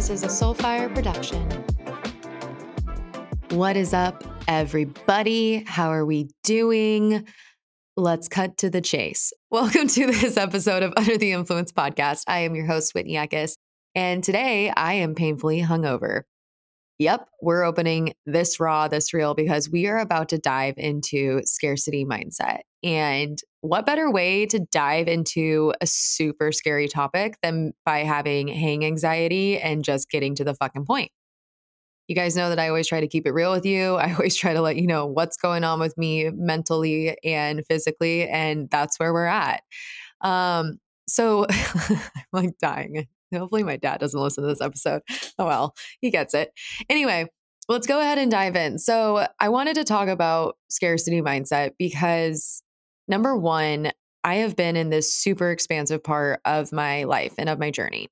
This is a Soulfire production. What is up, everybody? How are we doing? Let's cut to the chase. Welcome to this episode of Under the Influence podcast. I am your host, Whitney Eckes, and today I am painfully hungover. Yep, we're opening this raw, this real, because we are about to dive into scarcity mindset. And what better way to dive into a super scary topic than by having hang anxiety and just getting to the fucking point? You guys know that I always try to keep it real with you. I always try to let you know what's going on with me mentally and physically. And that's where we're at. Um, so I'm like dying. Hopefully, my dad doesn't listen to this episode. Oh, well, he gets it. Anyway, let's go ahead and dive in. So, I wanted to talk about scarcity mindset because Number one, I have been in this super expansive part of my life and of my journey.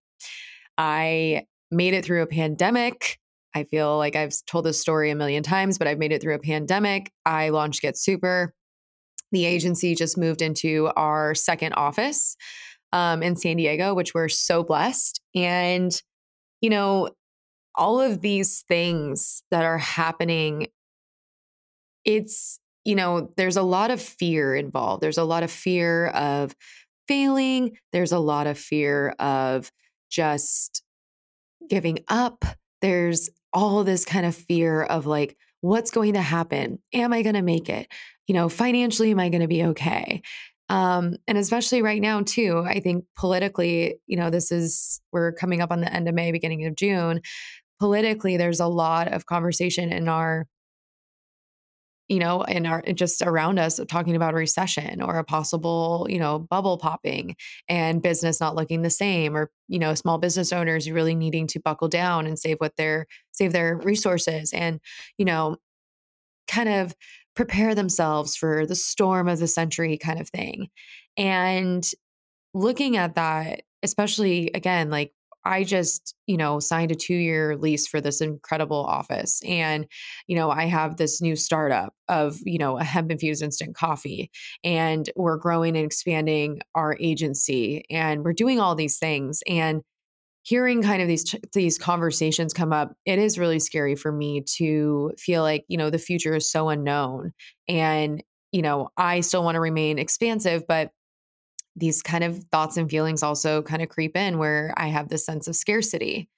I made it through a pandemic. I feel like I've told this story a million times, but I've made it through a pandemic. I launched Get Super. The agency just moved into our second office um, in San Diego, which we're so blessed. And, you know, all of these things that are happening, it's you know, there's a lot of fear involved. There's a lot of fear of failing, there's a lot of fear of just giving up. There's all this kind of fear of like, what's going to happen? Am I going to make it? You know, financially, am I going to be okay? Um, and especially right now, too, I think politically, you know, this is, we're coming up on the end of May, beginning of June. Politically, there's a lot of conversation in our you know, in our just around us talking about a recession or a possible, you know, bubble popping and business not looking the same or, you know, small business owners really needing to buckle down and save what their save their resources and, you know, kind of prepare themselves for the storm of the century kind of thing. And looking at that, especially again, like I just, you know, signed a two year lease for this incredible office. And, you know, I have this new startup of, you know, a hemp infused instant coffee. And we're growing and expanding our agency. And we're doing all these things. And hearing kind of these these conversations come up it is really scary for me to feel like you know the future is so unknown and you know i still want to remain expansive but these kind of thoughts and feelings also kind of creep in where I have this sense of scarcity.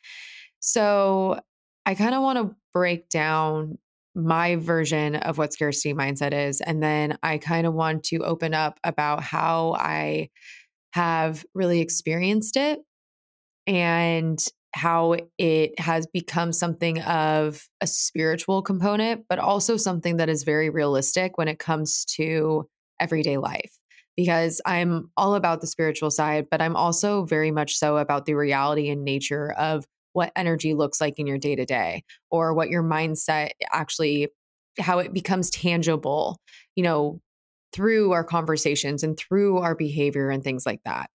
So I kind of want to break down my version of what scarcity mindset is. And then I kind of want to open up about how I have really experienced it and how it has become something of a spiritual component, but also something that is very realistic when it comes to everyday life because I'm all about the spiritual side, but I'm also very much so about the reality and nature of what energy looks like in your day to day or what your mindset actually, how it becomes tangible, you know, through our conversations and through our behavior and things like that.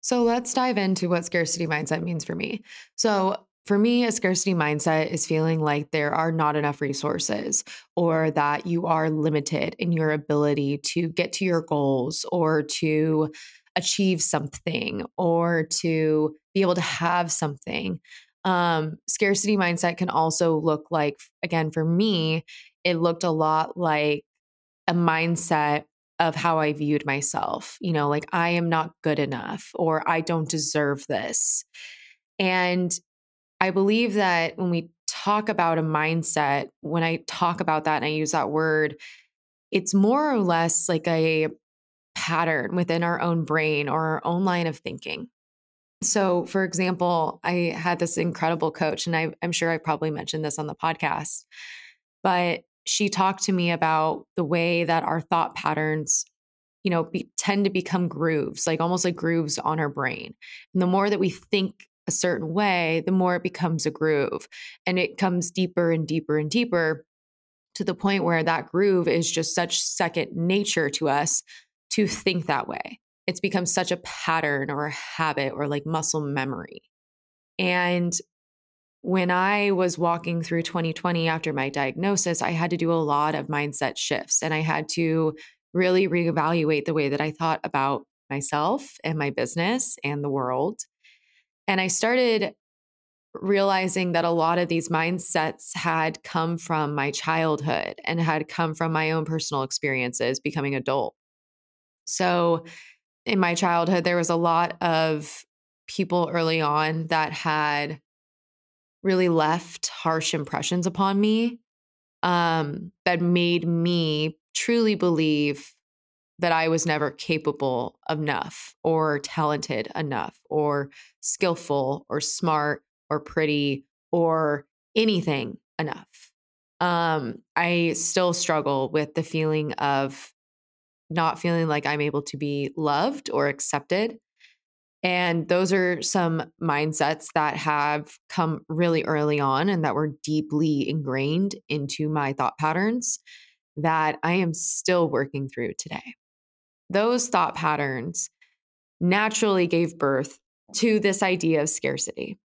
So let's dive into what scarcity mindset means for me. So, for me, a scarcity mindset is feeling like there are not enough resources or that you are limited in your ability to get to your goals or to achieve something or to be able to have something. Um, scarcity mindset can also look like, again, for me, it looked a lot like a mindset of how I viewed myself. You know, like I am not good enough or I don't deserve this. And I believe that when we talk about a mindset, when I talk about that and I use that word, it's more or less like a pattern within our own brain or our own line of thinking. So, for example, I had this incredible coach, and I, am sure I probably mentioned this on the podcast, but she talked to me about the way that our thought patterns you know, be, tend to become grooves, like almost like grooves on our brain. And the more that we think a certain way, the more it becomes a groove and it comes deeper and deeper and deeper to the point where that groove is just such second nature to us to think that way. It's become such a pattern or a habit or like muscle memory. And when I was walking through 2020 after my diagnosis, I had to do a lot of mindset shifts and I had to really reevaluate the way that I thought about myself and my business and the world. And I started realizing that a lot of these mindsets had come from my childhood and had come from my own personal experiences becoming adult. So, in my childhood, there was a lot of people early on that had really left harsh impressions upon me um, that made me truly believe that I was never capable enough or talented enough or skillful or smart or pretty or anything enough. Um, I still struggle with the feeling of not feeling like I'm able to be loved or accepted. And those are some mindsets that have come really early on and that were deeply ingrained into my thought patterns that I am still working through today those thought patterns naturally gave birth to this idea of scarcity.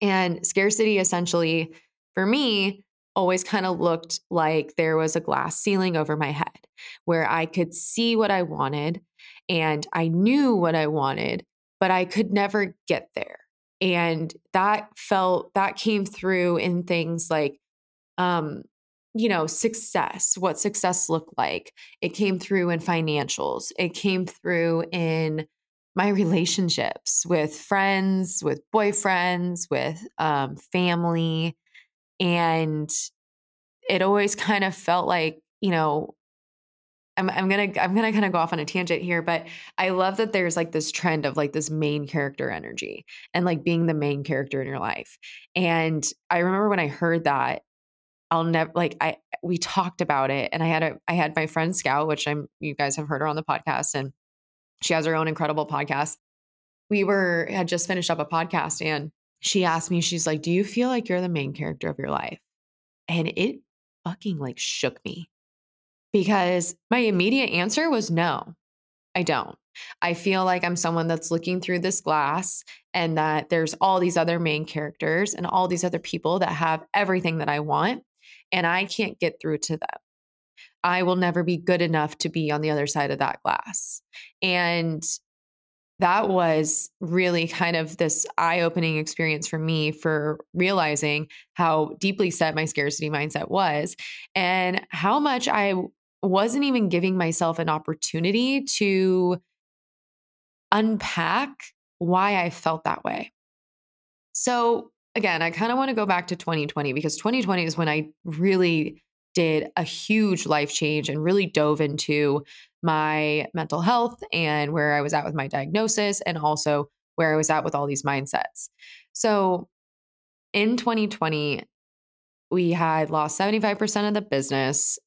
And scarcity essentially, for me, always kind of looked like there was a glass ceiling over my head where I could see what I wanted and I knew what I wanted, but I could never get there. And that felt, that came through in things like um, you know, success, what success looked like. It came through in financials, it came through in my relationships with friends, with boyfriends, with um, family. And it always kind of felt like, you know, I'm, I'm gonna I'm gonna kind of go off on a tangent here, but I love that there's like this trend of like this main character energy and like being the main character in your life. And I remember when I heard that, I'll never like I we talked about it and I had a I had my friend Scout, which I'm you guys have heard her on the podcast and she has her own incredible podcast. We were had just finished up a podcast and she asked me, she's like, Do you feel like you're the main character of your life? And it fucking like shook me because my immediate answer was no, I don't. I feel like I'm someone that's looking through this glass and that there's all these other main characters and all these other people that have everything that I want and I can't get through to them. I will never be good enough to be on the other side of that glass. And that was really kind of this eye opening experience for me for realizing how deeply set my scarcity mindset was and how much I wasn't even giving myself an opportunity to unpack why I felt that way. So, again, I kind of want to go back to 2020 because 2020 is when I really did a huge life change and really dove into my mental health and where I was at with my diagnosis and also where I was at with all these mindsets. So in 2020, we had lost 75% of the business.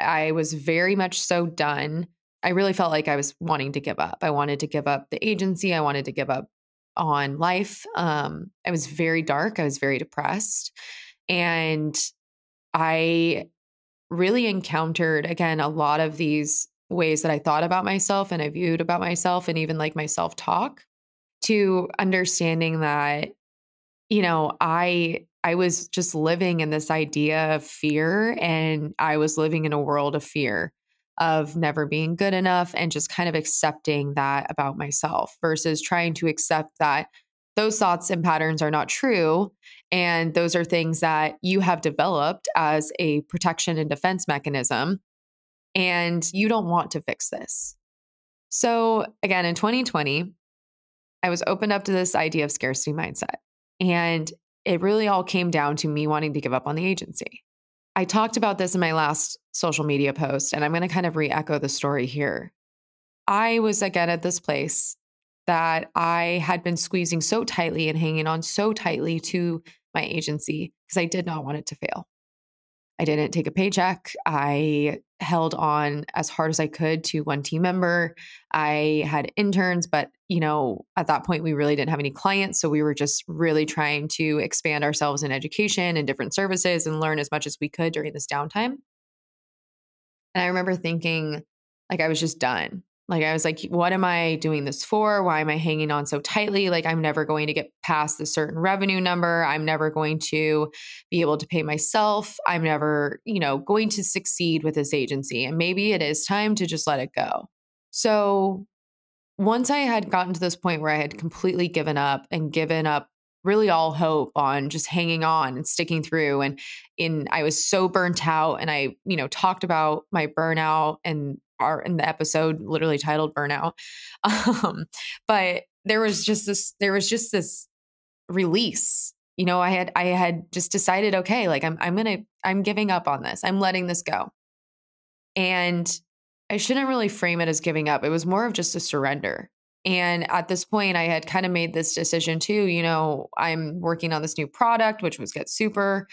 I was very much so done. I really felt like I was wanting to give up. I wanted to give up the agency. I wanted to give up on life. Um, I was very dark. I was very depressed. And I really encountered, again, a lot of these ways that I thought about myself and I viewed about myself and even like my self talk to understanding that, you know, I. I was just living in this idea of fear and I was living in a world of fear of never being good enough and just kind of accepting that about myself versus trying to accept that those thoughts and patterns are not true. And those are things that you have developed as a protection and defense mechanism. And you don't want to fix this. So, again, in 2020, I was opened up to this idea of scarcity mindset. And it really all came down to me wanting to give up on the agency. I talked about this in my last social media post, and I'm going to kind of re echo the story here. I was again at this place that I had been squeezing so tightly and hanging on so tightly to my agency because I did not want it to fail. I didn't take a paycheck. I held on as hard as I could to one team member. I had interns, but you know, at that point we really didn't have any clients, so we were just really trying to expand ourselves in education and different services and learn as much as we could during this downtime. And I remember thinking like I was just done. Like I was like, what am I doing this for? Why am I hanging on so tightly? Like I'm never going to get past the certain revenue number. I'm never going to be able to pay myself. I'm never, you know, going to succeed with this agency. And maybe it is time to just let it go. So once I had gotten to this point where I had completely given up and given up really all hope on just hanging on and sticking through and in I was so burnt out and I you know talked about my burnout and are in the episode literally titled burnout um, but there was just this there was just this release you know i had i had just decided okay like i'm i'm gonna i'm giving up on this i'm letting this go. And i shouldn't really frame it as giving up it was more of just a surrender and at this point i had kind of made this decision too you know i'm working on this new product which was get super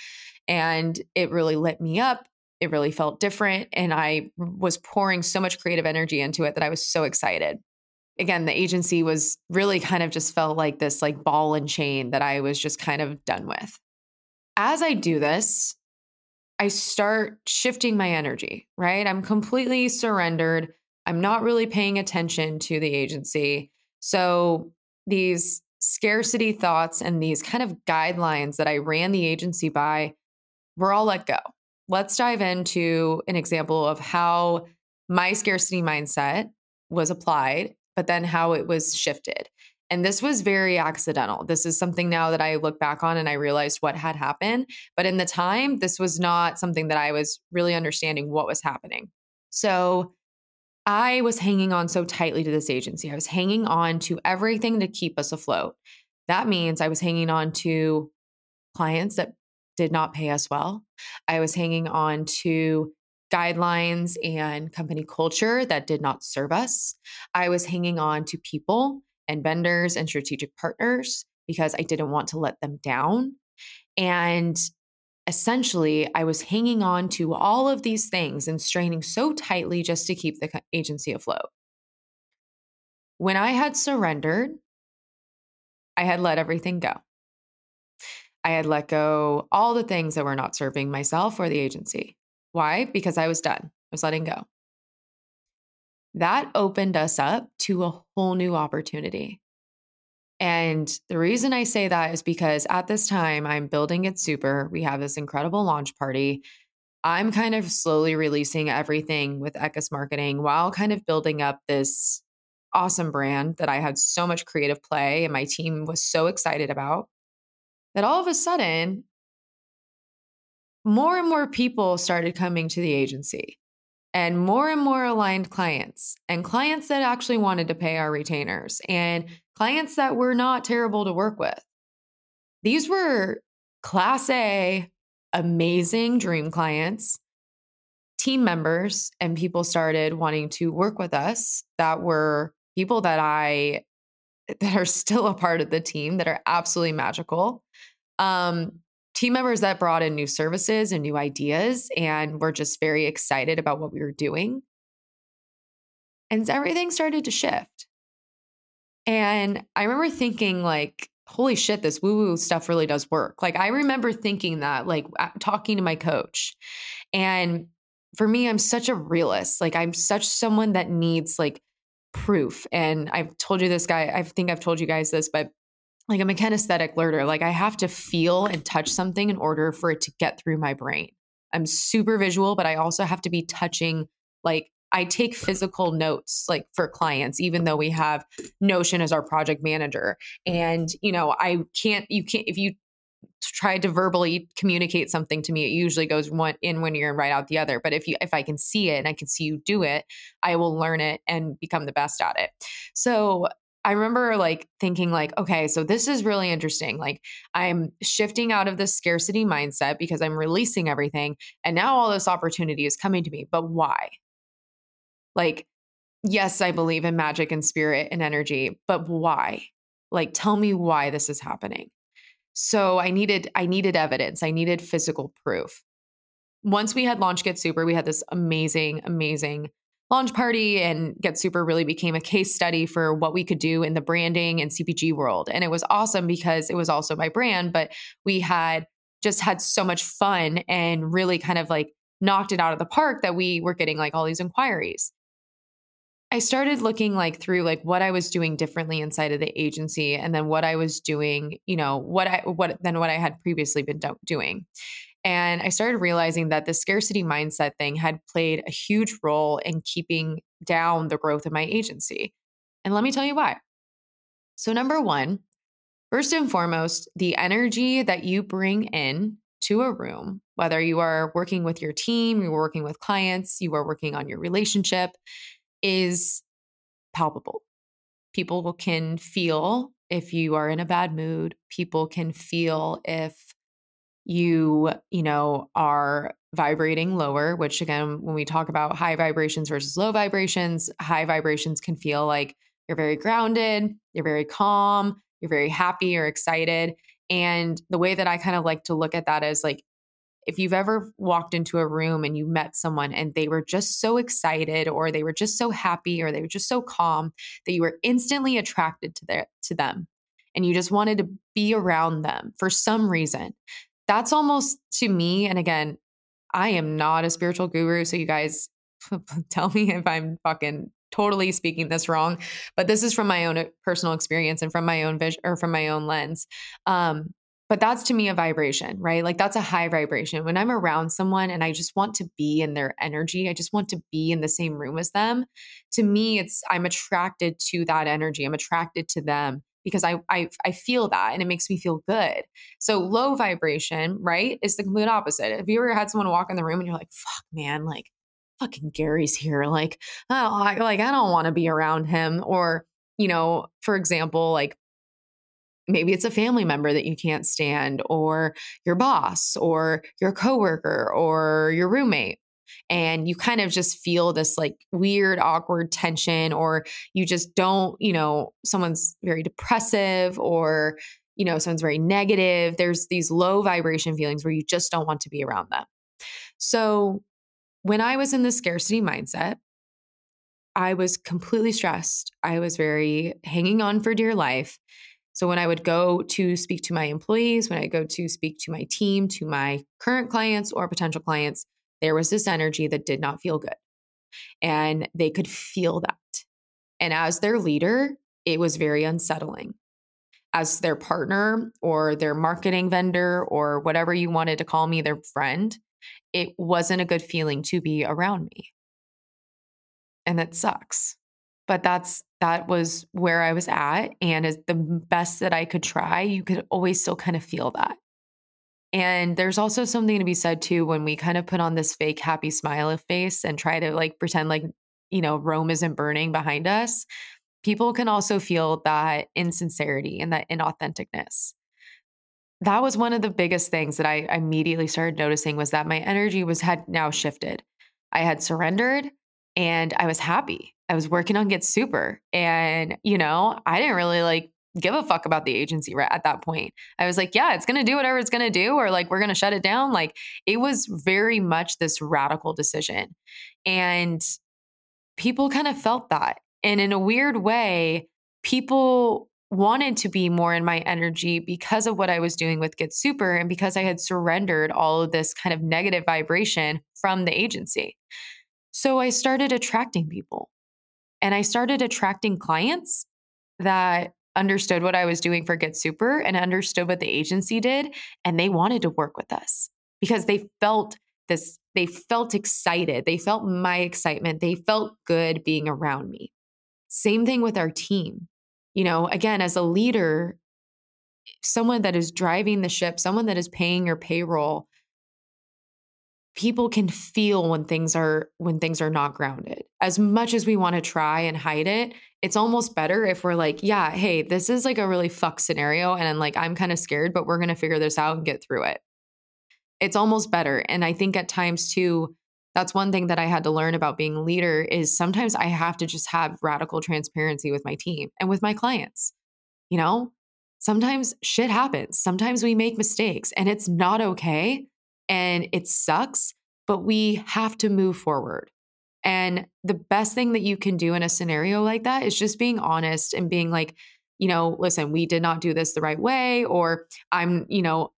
and it really lit me up it really felt different. And I was pouring so much creative energy into it that I was so excited. Again, the agency was really kind of just felt like this like ball and chain that I was just kind of done with. As I do this, I start shifting my energy, right? I'm completely surrendered. I'm not really paying attention to the agency. So these scarcity thoughts and these kind of guidelines that I ran the agency by were all let go let's dive into an example of how my scarcity mindset was applied, but then how it was shifted. And this was very accidental. This is something now that I look back on and I realized what had happened. But in the time, this was not something that I was really understanding what was happening. So I was hanging on so tightly to this agency. I was hanging on to everything to keep us afloat. That means I was hanging on to clients that did not pay us well. I was hanging on to guidelines and company culture that did not serve us. I was hanging on to people and vendors and strategic partners because I didn't want to let them down. And essentially, I was hanging on to all of these things and straining so tightly just to keep the agency afloat. When I had surrendered, I had let everything go. I had let go all the things that were not serving myself or the agency. Why? Because I was done. I was letting go. That opened us up to a whole new opportunity. And the reason I say that is because at this time, I'm building Get Super. We have this incredible launch party. I'm kind of slowly releasing everything with Eckes Marketing while kind of building up this awesome brand that I had so much creative play and my team was so excited about that all of a sudden, more and more people started coming to the agency and more and more aligned clients and clients that actually wanted to pay our retainers and clients that were not terrible to work with. These were class A, amazing dream clients, team members, and people started wanting to work with us that were people that I that are still a part of the team that are absolutely magical. Um, team members that brought in new services and new ideas and were just very excited about what we were doing. And everything started to shift. And I remember thinking, like, holy shit, this woo woo stuff really does work. Like, I remember thinking that, like, talking to my coach. And for me, I'm such a realist. Like, I'm such someone that needs, like, proof. And I've told you this guy, I think I've told you guys this, but like I'm a kinesthetic learner. Like I have to feel and touch something in order for it to get through my brain. I'm super visual, but I also have to be touching like I take physical notes like for clients, even though we have Notion as our project manager. And, you know, I can't, you can't, if you try to verbally communicate something to me, it usually goes one in one ear and right out the other. But if you, if I can see it and I can see you do it, I will learn it and become the best at it. So I remember like thinking like, okay, so this is really interesting. Like I'm shifting out of this scarcity mindset because I'm releasing everything and now all this opportunity is coming to me. But why? Like yes, I believe in magic and spirit and energy, but why? Like tell me why this is happening. So I needed I needed evidence. I needed physical proof. once we had launched Get Super, we had this amazing, amazing launch party and Get Super really became a case study for what we could do in the branding and CPG world. And it was awesome because it was also my brand, but we had just had so much fun and really kind of like knocked it out of the park that we were getting like all these inquiries. I started looking like through like what I was doing differently inside of the agency and then what I was doing, you know, what I what than what I had previously been do- doing. And I started realizing that the scarcity mindset thing had played a huge role in keeping down the growth of my agency. And let me tell you why. So, number one, first and foremost, the energy that you bring in to a room, whether you are working with your team, you're working with clients, you are working on your relationship, is palpable. People can feel if you are in a bad mood, people can feel if you you know are vibrating lower which again when we talk about high vibrations versus low vibrations high vibrations can feel like you're very grounded you're very calm you're very happy or excited. And the way that i kind of like to look at that is like if you've ever walked into a room and you met someone and they were just so excited or they were just so happy or they were just so calm that you were instantly attracted to their to them and you just wanted to be around them for some reason that's almost to me, and again, I am not a spiritual guru. So you guys tell me if I'm fucking totally speaking this wrong, but this is from my own uh, personal experience and from my own vision or from my own lens. Um, but that's to me a vibration, right? Like that's a high vibration. When I'm around someone and I just want to be in their energy, I just want to be in the same room as them. To me, it's I'm attracted to that energy. I'm attracted to them because I, I I feel that and it makes me feel good. So low vibration, right, is the complete opposite. If you ever had someone walk in the room and you're like, "Fuck, man, like fucking Gary's here," like, oh, I, like I don't want to be around him, or you know, for example, like maybe it's a family member that you can't stand, or your boss, or your coworker, or your roommate and you kind of just feel this like weird awkward tension or you just don't you know someone's very depressive or you know someone's very negative. There's these low vibration feelings where you just don't want to be around them. So when i was in the scarcity mindset i was completely stressed. I was very hanging on for dear life. So when I would go to speak to my employees, when I go to speak to my team, to my current clients or potential clients, there was this energy that did not feel good. And they could feel that. And as their leader, it was very unsettling. As their partner or their marketing vendor or whatever you wanted to call me, their friend, it wasn't a good feeling to be around me. And that sucks. But that's that was where I was at. And as the best that I could try, you could always still kind of feel that. And there's also something to be said too when we kind of put on this fake happy smile of face and try to like pretend like, you know, Rome isn't burning behind us. People can also feel that insincerity and that inauthenticness. That was one of the biggest things that I immediately started noticing was that my energy was had now shifted. I had surrendered and I was happy. I was working on Get Super. And, you know, I didn't really like give a fuck about the agency right at that point. I was like, yeah, it's going to do whatever it's going to do, or like, we're going to shut it down. Like, it was very much this radical decision. And people kind of felt that. And in a weird way, people wanted to be more in my energy because of what I was doing with Get Super and because I had surrendered all of this kind of negative vibration from the agency. So I started attracting people and I started attracting clients that understood what I was doing for Get Super and understood what the agency did. And they wanted to work with us because they felt this, they felt excited. They felt my excitement. They felt good being around me. Same thing with our team. You know, again, as a leader, someone that is driving the ship, someone that is paying your payroll, people can feel when things are when things are not grounded as much as we want to try and hide it it's almost better if we're like yeah hey this is like a really fuck scenario and like i'm kind of scared but we're going to figure this out and get through it. It's almost better and i think at times too that's one thing that i had to learn about being a leader is sometimes i have to just have radical transparency with my team and with my clients you know? Sometimes shit happens. Sometimes we make mistakes and it's not okay and it sucks, but we have to move forward. And the best thing that you can do in a scenario like that is just being honest and being like, you know, listen, we did not do this the right way, or I'm, you know,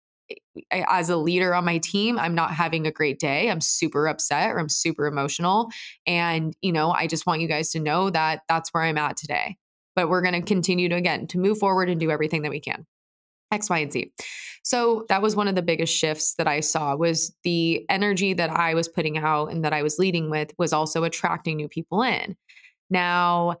eh, as a leader on my team, I'm not having a great day. I'm super upset or I'm super emotional. And, you know, I just want you guys to know that that's where I'm at today. But we're going to continue to, again, to move forward and do everything that we can. X, Y, and Z. So that was one of the biggest shifts that I saw was the energy that I was putting out and that I was leading with was also attracting new people in. Now,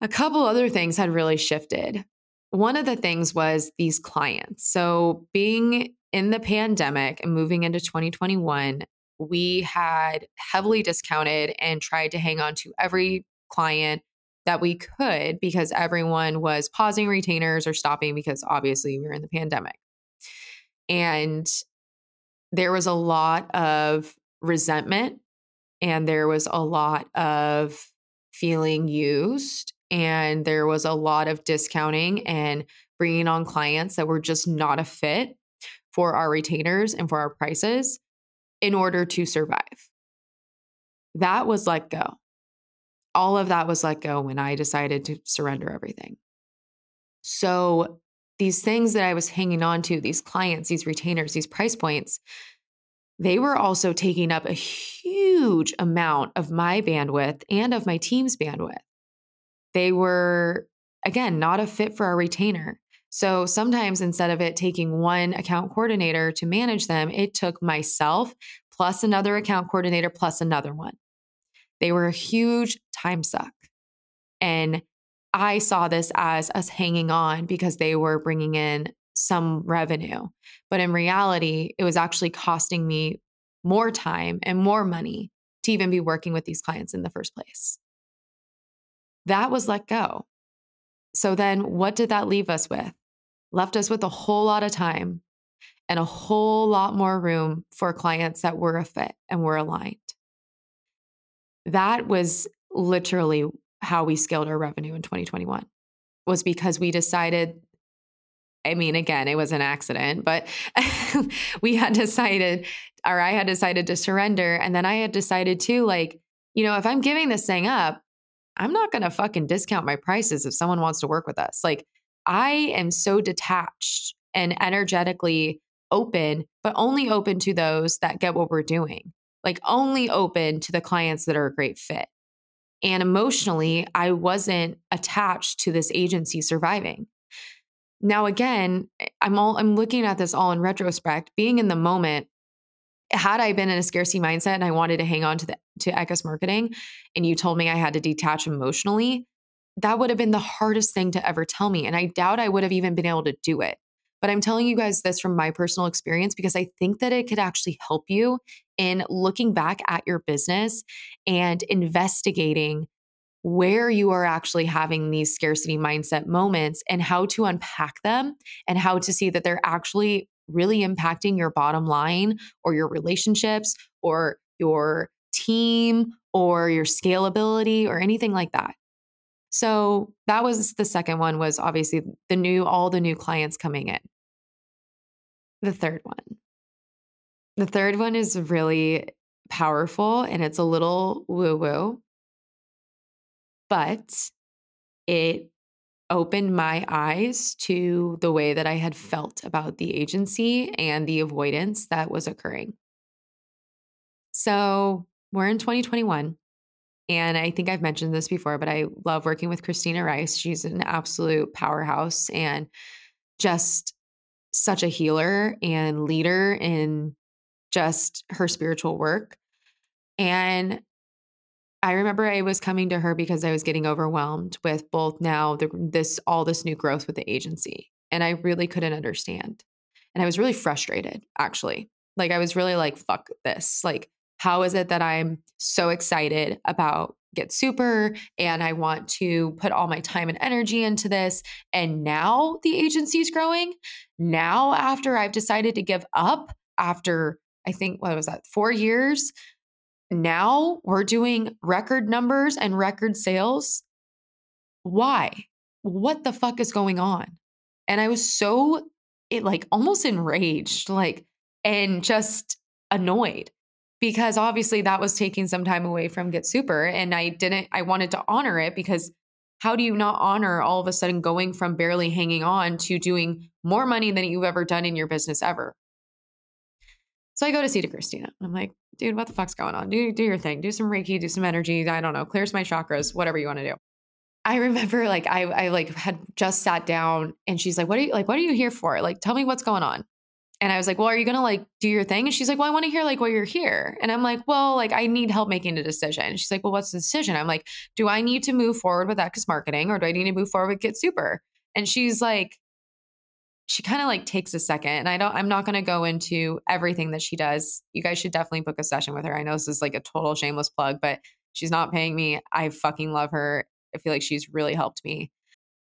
a couple other things had really shifted. One of the things was these clients. So, being in the pandemic and moving into 2021, we had heavily discounted and tried to hang on to every client that we could because everyone was pausing retainers or stopping because obviously we were in the pandemic. And there was a lot of resentment and there was a lot of feeling used and there was a lot of discounting and bringing on clients that were just not a fit for our retainers and for our prices in order to survive. That was let go all of that was let go when I decided to surrender everything. So, these things that I was hanging on to, these clients, these retainers, these price points, they were also taking up a huge amount of my bandwidth and of my team's bandwidth. They were, again, not a fit for our retainer. So sometimes instead of it taking one account coordinator to manage them, it took myself plus another account coordinator plus another one. They were a huge time suck. And I saw this as us hanging on because they were bringing in some revenue. But in reality, it was actually costing me more time and more money to even be working with these clients in the first place. That was let go. So then what did that leave us with? Left us with a whole lot of time and a whole lot more room for clients that were a fit and were aligned that was literally how we scaled our revenue in 2021 was because we decided I mean, again, it was an accident, but we had decided, or I had decided to surrender. And then I had decided to, like, you know, if I'm giving this thing up, I'm not going to fucking discount my prices if someone wants to work with us. Like, I am so detached and energetically open, but only open to those that get what we're doing like only open to the clients that are a great fit. And emotionally, I wasn't attached to this agency surviving. Now again, eh, I'm all I'm looking at this all in retrospect, being in the moment. Had I been in a scarcity mindset and I wanted to hang on to the to Eckes marketing and you told me I had to detach emotionally, that would have been the hardest thing to ever tell me. And I doubt I would have even been able to do it. But I'm telling you guys this from my personal experience because I think that it could actually help you in looking back at your business and investigating where you are actually having these scarcity mindset moments and how to unpack them and how to see that they're actually really impacting your bottom line or your relationships or your team or your scalability or anything like that. So that was the second one was obviously the new all the new clients coming in. The third one. The third one is really powerful and it's a little woo woo, but it opened my eyes to the way that I had felt about the agency and the avoidance that was occurring. So we're in 2021. And I think I've mentioned this before, but I love working with Christina Rice. She's an absolute powerhouse and just such a healer and leader in just her spiritual work. And I remember I was coming to her because I was getting overwhelmed with both now the, this all this new growth with the agency, and I really couldn't understand, and I was really frustrated actually. Like I was really like, "Fuck this!" Like, how is it that I'm so excited about Get Super and I want to put all my time and energy into this, and now the agency is growing? Now, after I've decided to give up after I think, what was that, four years? Now we're doing record numbers and record sales. Why? What the fuck is going on? And I was so, it like almost enraged, like, and just annoyed because obviously that was taking some time away from Get Super. And I didn't, I wanted to honor it because how do you not honor all of a sudden going from barely hanging on to doing more money than you've ever done in your business ever? So I go to see to Christina. I'm like, dude, what the fuck's going on? Do do your thing. Do some Reiki, do some energy. I don't know, clears my chakras, whatever you want to do. I remember like I I like had just sat down and she's like, What are you like, what are you here for? Like, tell me what's going on. And I was like, Well, are you gonna like do your thing? And she's like, Well, I want to hear like why you're here. And I'm like, Well, like I need help making a decision. And she's like, Well, what's the decision? I'm like, Do I need to move forward with Eckes marketing or do I need to move forward with Get Super? And she's like, she kind of like takes a second and i don't i'm not to go into everything that she does you guys should definitely book a session with her i know this is like a total shameless plug but she's not paying me i fucking love her I feel like she's really helped me.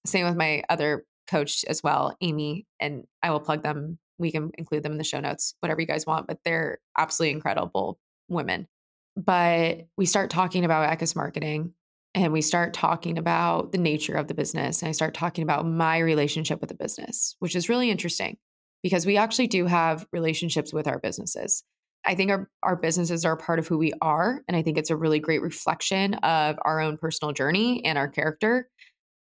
Same with my other coach as well, Amy, and I will plug them. We can include them in the show notes, whatever you guys want, but they're absolutely incredible women. But we start talking about Eckes marketing and we start talking about the nature of the business. And I start talking about my relationship with the business, which is really interesting because we actually do have relationships with our businesses. I think our, our businesses are part of who we are. And I think it's a really great reflection of our own personal journey and our character.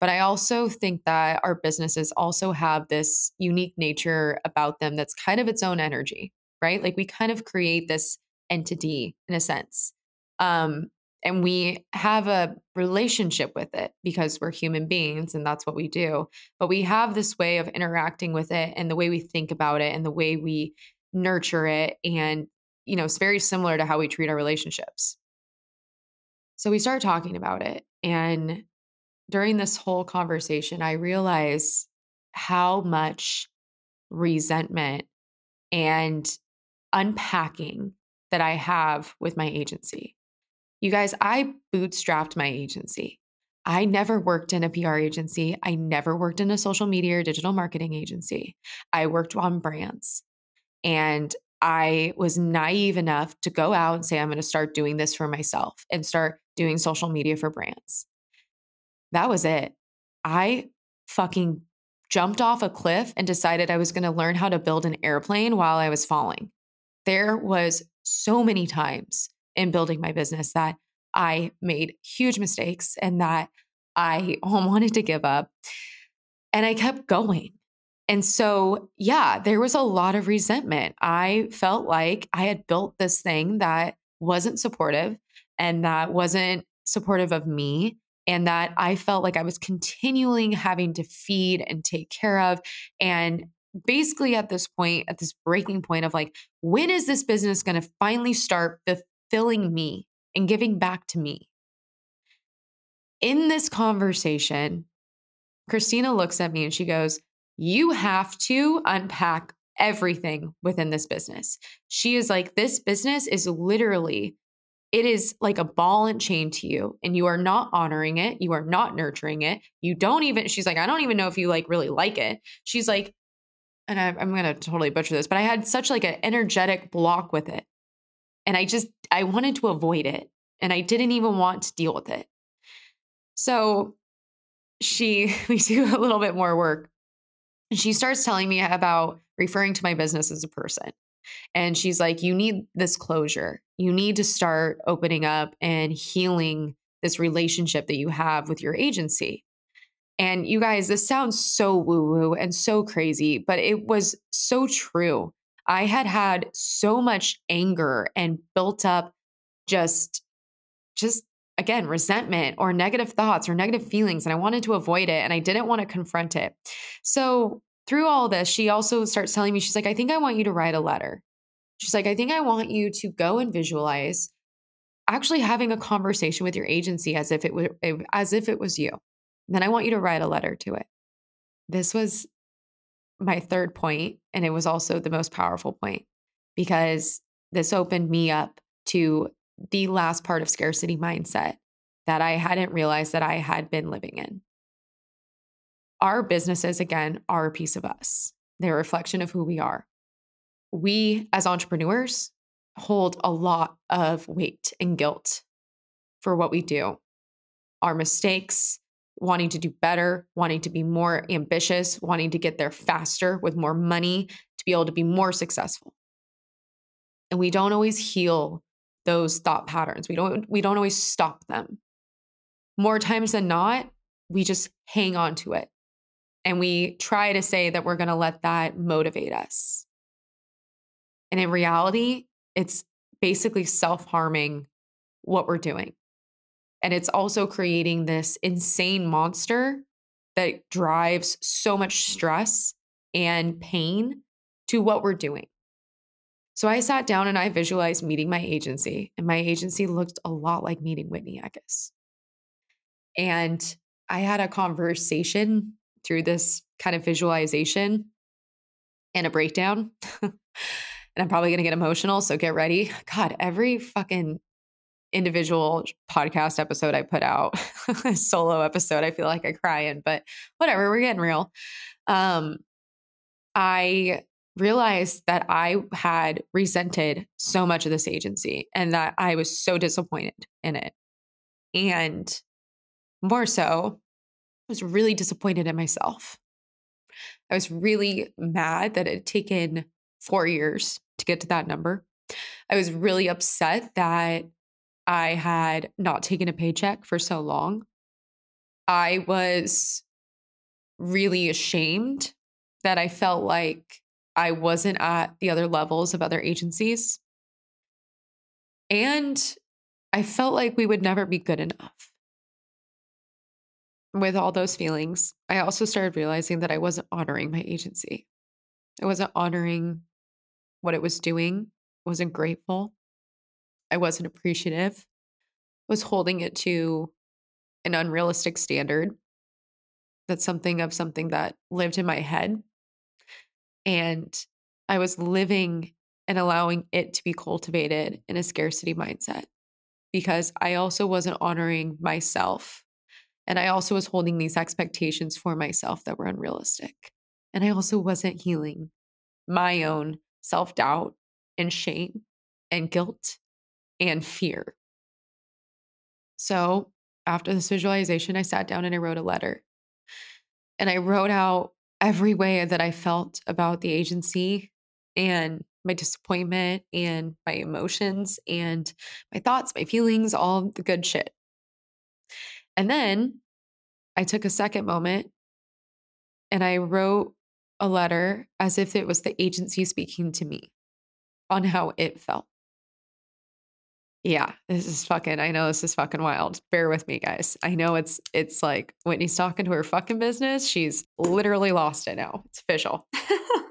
But I also think that our businesses also have this unique nature about them that's kind of its own energy, right? Like we kind of create this entity in a sense. Um, and we have a relationship with it because we're human beings and that's what we do. But we have this way of interacting with it and the way we think about it and the way we nurture it and you know, it's very similar to how we treat our relationships. So we start talking about it. And during this whole conversation, I realize how much resentment and unpacking that I have with my agency. You guys, I bootstrapped my agency. I never worked in a PR agency. I never worked in a social media or digital marketing agency. I worked on brands. And I was naive enough to go out and say, I'm going to start doing this for myself and start doing social media for brands. That was it. I fucking jumped off a cliff and decided I was going to learn how to build an airplane while I was falling. There was so many times in building my business that I made huge mistakes and that I wanted to give up. And I kept going. And so, yeah, there was a lot of resentment. I felt like I had built this thing that wasn't supportive and that wasn't supportive of me. And that I felt like I was continually having to feed and take care of. And basically, at this point, at this breaking point of like, when is this business going to finally start fulfilling me and giving back to me? In this conversation, Christina looks at me and she goes, you have to unpack everything within this business. She is like, this business is literally, it is like a ball and chain to you, and you are not honoring it. You are not nurturing it. You don't even, she's like, I don't even know if you like really like it. She's like, and I, I'm going to totally butcher this, but I had such like an energetic block with it. And I just, I wanted to avoid it. And I didn't even want to deal with it. So she, we do a little bit more work and she starts telling me about referring to my business as a person. And she's like, You need this closure. You need to start opening up and healing this relationship that you have with your agency. And you guys, this sounds so woo woo and so crazy, but it was so true. I had had so much anger and built up just, just again, resentment or negative thoughts or negative feelings. And I wanted to avoid it and I didn't want to confront it. So, through all this, she also starts telling me, she's like, I think I want you to write a letter. She's like, I think I want you to go and visualize actually having a conversation with your agency as if it was as if it was you. Then I want you to write a letter to it. This was my third point, and it was also the most powerful point because this opened me up to the last part of scarcity mindset that I hadn't realized that I had been living in. Our businesses, again, are a piece of us, they're a reflection of who we are. We, as entrepreneurs, hold a lot of weight and guilt for what we do. Our mistakes, wanting to do better, wanting to be more ambitious, wanting to get there faster with more money, to be able to be more successful. And we don't always heal those thought patterns. We don't we don't always stop them. More times than not, we just hang on to it. And we try to say that we're going to let that motivate us. And in reality, it's basically self-harming what we're doing. And it's also creating this insane monster that drives so much stress and pain to what we're doing. So I sat down and I visualized meeting my agency, and my agency looked a lot like meeting Whitney Eckes. And I had a conversation through this kind of visualization and a breakdown. and I'm probably going to get emotional. So get ready. God, every fucking individual podcast episode I put out, solo episode, I feel like I cry in, but whatever, we're getting real. Um, I realized that I had resented so much of this agency and that I was so disappointed in it. And more so, was really disappointed in myself. I was really mad that it had taken four years to get to that number. I was really upset that I had not taken a paycheck for so long. I was really ashamed that I felt like I wasn't at the other levels of other agencies. And I felt like we would never be good enough. With all those feelings, I also started realizing that I wasn't honoring my agency. I wasn't honoring what it was doing, I wasn't grateful. I wasn't appreciative, I was holding it to an unrealistic standard. That's something of something that lived in my head. And I was living and allowing it to be cultivated in a scarcity mindset because I also wasn't honoring myself. And I also was holding these expectations for myself that were unrealistic. And I also wasn't healing my own self doubt and shame and guilt and fear. So after this visualization, I sat down and I wrote a letter. And I wrote out every way that I felt about the agency and my disappointment and my emotions and my thoughts, my feelings, all the good shit. And then I took a second moment and I wrote a letter as if it was the agency speaking to me on how it felt. Yeah, this is fucking I know this is fucking wild. Bear with me, guys. I know it's it's like Whitney's talking to her fucking business. She's literally lost it now. It's official.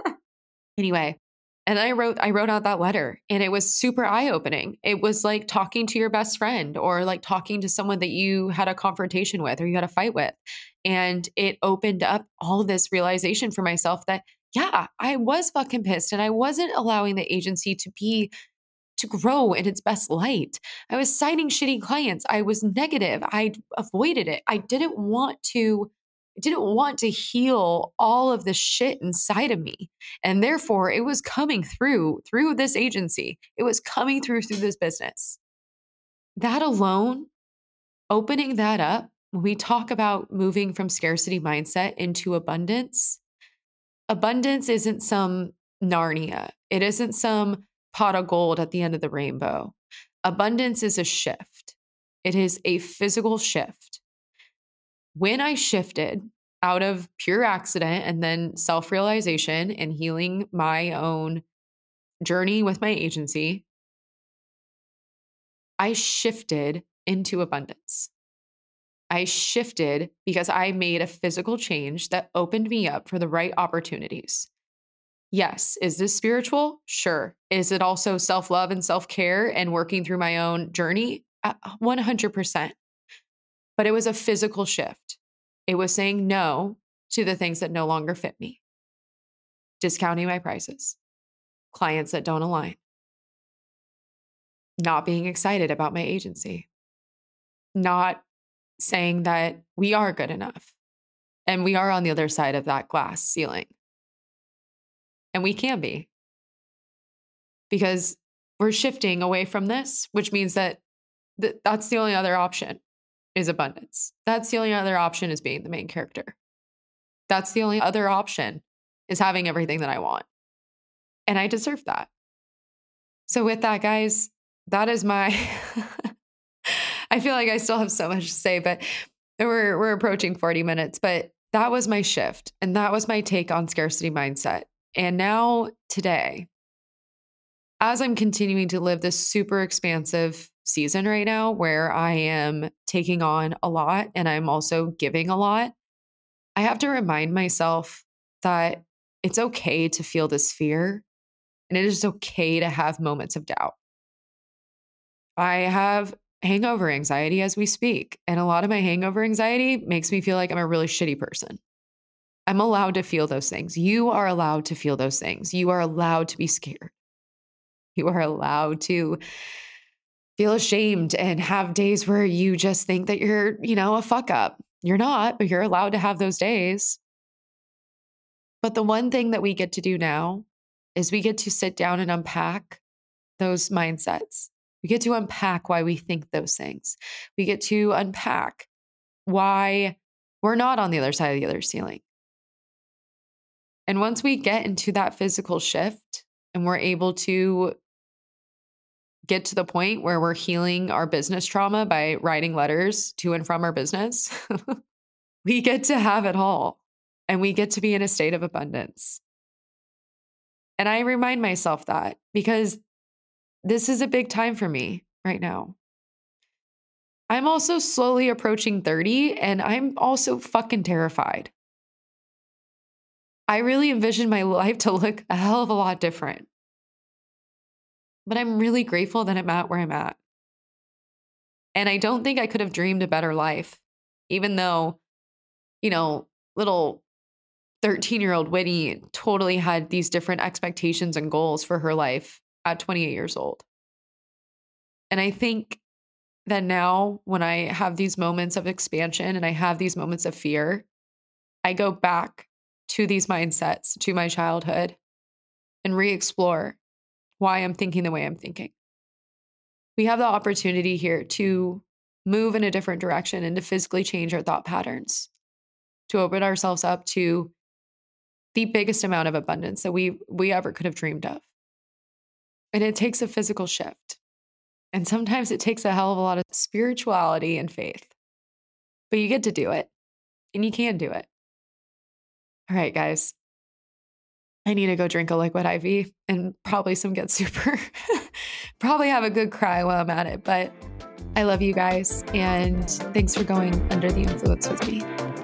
anyway, and I wrote I wrote out that letter and it was super eye-opening. It was like talking to your best friend or like talking to someone that you had a confrontation with or you had a fight with. And it opened up all this realization for myself that yeah, I was fucking pissed and I wasn't allowing the agency to be to grow in its best light. I was signing shitty clients. I was negative. I avoided it. I didn't want to didn't want to heal all of the shit inside of me. And therefore, it was coming through through this agency. It was coming through through this business. That alone, opening that up, when we talk about moving from scarcity mindset into abundance, abundance isn't some Narnia. It isn't some pot of gold at the end of the rainbow. Abundance is a shift, it is a physical shift. When I shifted out of pure accident and then self realization and healing my own journey with my agency, I shifted into abundance. I shifted because I made a physical change that opened me up for the right opportunities. Yes. Is this spiritual? Sure. Is it also self love and self care and working through my own journey? 100%. But it was a physical shift. It was saying no to the things that no longer fit me, discounting my prices, clients that don't align, not being excited about my agency, not saying that we are good enough and we are on the other side of that glass ceiling. And we can be. Because we're shifting away from this, which means that th- that's the only other option is abundance. That's the only other option is being the main character. That's the only other option is having everything that I want. And I deserve that. So, with that, guys, that is my I feel like I still have so much to say, but we're we're approaching 40 minutes, but that was my shift and that was my take on scarcity mindset. And now today, as I'm continuing to live this super expansive season right now where I am taking on a lot and I'm also giving a lot, I have to remind myself that it's okay to feel this fear and it is okay to have moments of doubt. I have hangover anxiety as we speak, and a lot of my hangover anxiety makes me feel like I'm a really shitty person. I'm allowed to feel those things. You are allowed to feel those things. You are allowed to be scared. You are allowed to feel ashamed and have days where you just think that you're, you know, a fuck up. You're not, but you're allowed to have those days. But the one thing that we get to do now is we get to sit down and unpack those mindsets. We get to unpack why we think those things. We get to unpack why we're not on the other side of the other ceiling. And once we get into that physical shift and we're able to get to the point where we're healing our business trauma by writing letters to and from our business, we get to have it all and we get to be in a state of abundance. And I remind myself that because this is a big time for me right now. I'm also slowly approaching 30 and I'm also fucking terrified. I really envision my life to look a hell of a lot different. But I'm really grateful that I'm at where I'm at. And I don't think I could have dreamed a better life, even though, you know, little 13 year old Whitney totally had these different expectations and goals for her life at 28 years old. And I think that now, when I have these moments of expansion and I have these moments of fear, I go back to these mindsets, to my childhood, and re explore why I'm thinking the way I'm thinking. We have the opportunity here to move in a different direction and to physically change our thought patterns, to open ourselves up to the biggest amount of abundance that we we ever could have dreamed of. And it takes a physical shift. And sometimes it takes a hell of a lot of spirituality and faith. But you get to do it. And you can do it. All right, guys. I need to go drink a liquid IV and probably some Get Super. probably have a good cry while I'm at it. But I love you guys. And thanks for going under the influence with me.